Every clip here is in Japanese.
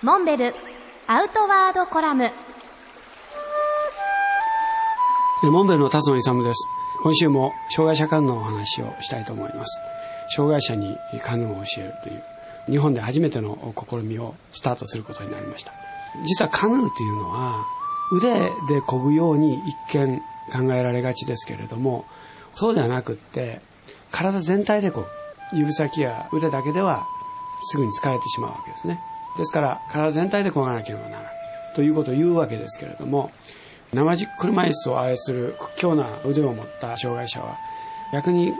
モンベルアウトワードコラム。モンベルの辰野勇です。今週も障害者カヌーのお話をしたいと思います。障害者にカヌーを教えるという日本で初めての試みをスタートすることになりました。実はカヌーというのは腕で漕ぐように一見考えられがちですけれどもそうではなくって体全体でこう指先や腕だけではすぐに疲れてしまうわけですね。ですから体全体で漕がなければならないということを言うわけですけれども生軸車椅子を操る屈強な腕を持った障害者は逆に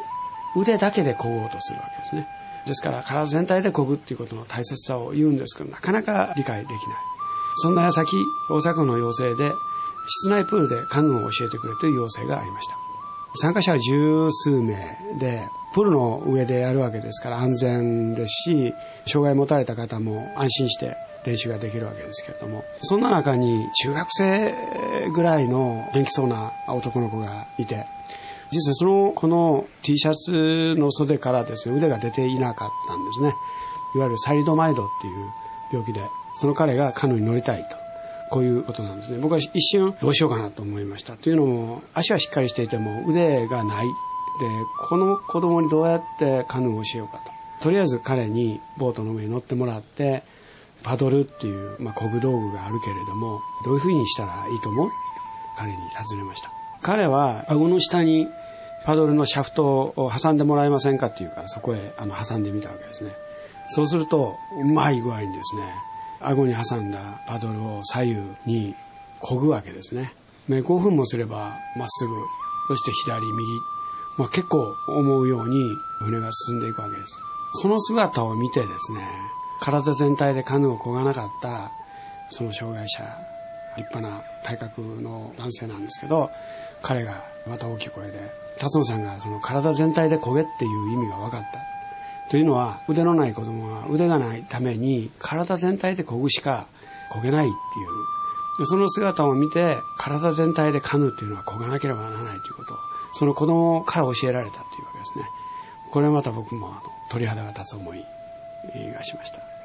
腕だけで漕ごうとするわけですね。ですから体全体で漕ぐっていうことの大切さを言うんですけどなかなか理解できない。そんな矢先大阪府の要請で室内プールでカヌーを教えてくれという要請がありました。参加者は十数名でプールの上でやるわけですから安全ですし障害を持たれた方も安心して練習ができるわけですけれどもそんな中に中学生ぐらいの元気そうな男の子がいて実はそのこの T シャツの袖からですね腕が出ていなかったんです。ねいわゆるサリドマイドっていう病気でその彼がカヌーに乗りたいと。こういうことなんですね。僕は一瞬どうしようかなと思いました。というのも足はしっかりしていても腕がない。でこの子供にどうやってカヌーを教えようかと。とりあえず彼にボートの上に乗ってもらってパドルっていう、まあ、漕ぐ道具があるけれどもどういうふうにしたらいいと思う？彼に尋ねました。彼は顎の下にパドルのシャフトを挟んでもらえませんかっていうからそこへあの挟んでみたわけですね。そうするとうまい具合にですね顎に挟んだパドルを左右に漕ぐわけですね。5分もすればまっすぐそして左右、まあ、結構思うように船が進んでいくわけです。その姿を見てですね体全体でカヌーを漕がなかったその障害者立派な体格の男性なんですけど彼がまた大きい声で辰野さんがその体全体で漕げっていう意味が分かった。というのは腕のない子供は腕がないために体全体で漕ぐしか漕げないっていう。その姿を見て体全体でカヌーっていうのは漕がなければならないということをその子供から教えられたというわけですね。これはまた僕も鳥肌が立つ思いがしました。